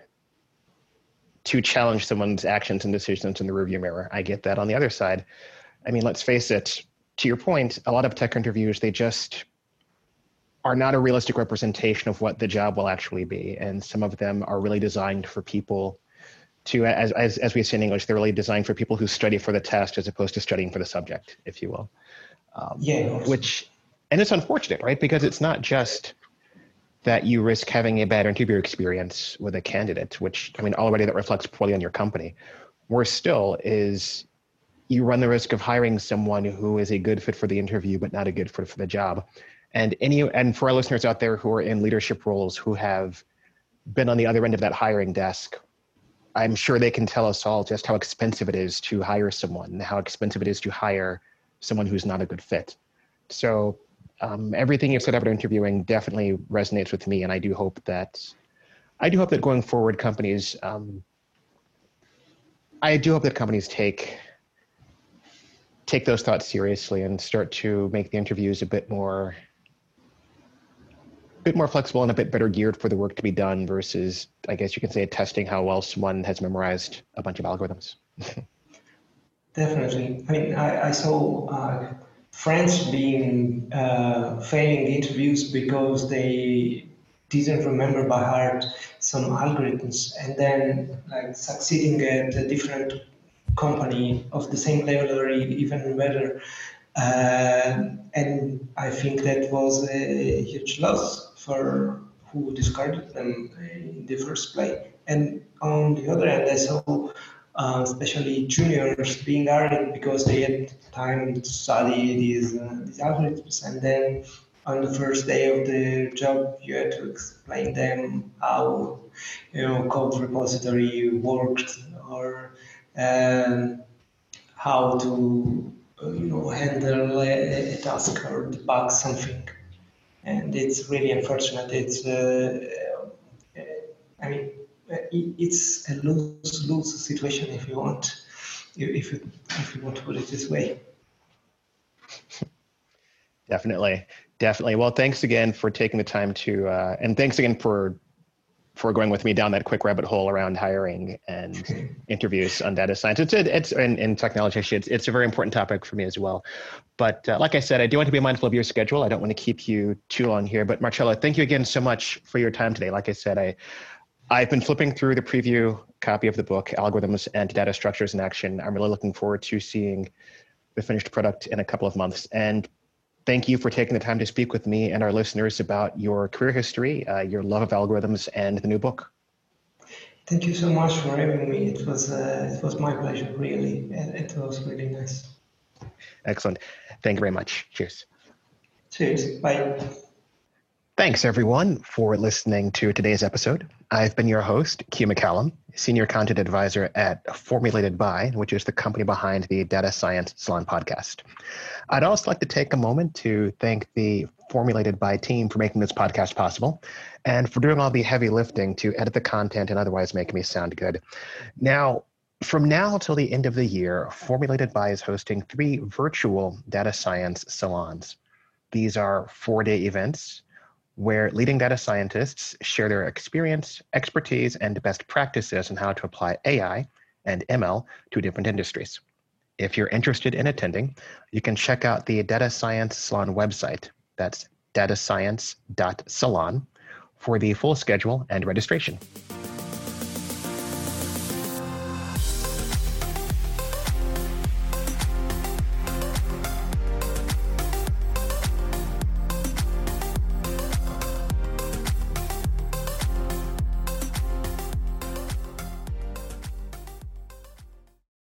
to challenge someone's actions and decisions in the review mirror. I get that. On the other side, I mean, let's face it. To your point, a lot of tech interviews they just are not a realistic representation of what the job will actually be, and some of them are really designed for people to as, as as we say in English, they're really designed for people who study for the test as opposed to studying for the subject, if you will. Um, yeah. Which, and it's unfortunate, right? Because it's not just that you risk having a bad interview experience with a candidate, which I mean already that reflects poorly on your company. Worse still is you run the risk of hiring someone who is a good fit for the interview but not a good fit for the job. And any and for our listeners out there who are in leadership roles who have been on the other end of that hiring desk I'm sure they can tell us all just how expensive it is to hire someone how expensive it is to hire someone who's not a good fit. So um, everything you've said about interviewing definitely resonates with me, and I do hope that I do hope that going forward, companies. Um, I do hope that companies take take those thoughts seriously and start to make the interviews a bit more bit more flexible and a bit better geared for the work to be done versus i guess you can say testing how well someone has memorized a bunch of algorithms. (laughs) Definitely. I mean i, I saw uh, friends being uh, failing interviews because they didn't remember by heart some algorithms and then like succeeding at a different company of the same level or even better. Uh, and I think that was a huge loss for who discarded them in the first place. And on the other hand, I saw uh, especially juniors being hired because they had time to study these, uh, these algorithms. And then on the first day of the job, you had to explain them how you know code repository worked or um, how to uh, you know handle a, a, task or debug something and it's really unfortunate. It's uh, uh i mean uh, it's a lose-lose situation if you want if you if you want to put it this way. (laughs) Definitely. Definitely. Well thanks again for taking the time to uh, and thanks again for for going with me down that quick rabbit hole around hiring and (laughs) interviews on data science. It's it's in, in technology. It's it's a very important topic for me as well. But uh, like I said, I do want to be mindful of your schedule. I don't want to keep you too long here. But Marcello, thank you again so much for your time today. Like I said, I I've been flipping through the preview copy of the book, Algorithms and Data Structures in Action. I'm really looking forward to seeing the finished product in a couple of months. And thank you for taking the time to speak with me and our listeners about your career history, uh, your love of algorithms, and the new book. Thank you so much for having me. It was uh, it was my pleasure, really. It was really nice. Excellent. Thank you very much. Cheers. Cheers. Bye. Thanks, everyone, for listening to today's episode. I've been your host, Q McCallum, Senior Content Advisor at Formulated By, which is the company behind the Data Science Salon podcast. I'd also like to take a moment to thank the Formulated By team for making this podcast possible and for doing all the heavy lifting to edit the content and otherwise make me sound good. Now, from now till the end of the year, Formulated By is hosting three virtual data science salons. These are four day events where leading data scientists share their experience, expertise, and best practices on how to apply AI and ML to different industries. If you're interested in attending, you can check out the Data Science Salon website. That's datascience.salon for the full schedule and registration.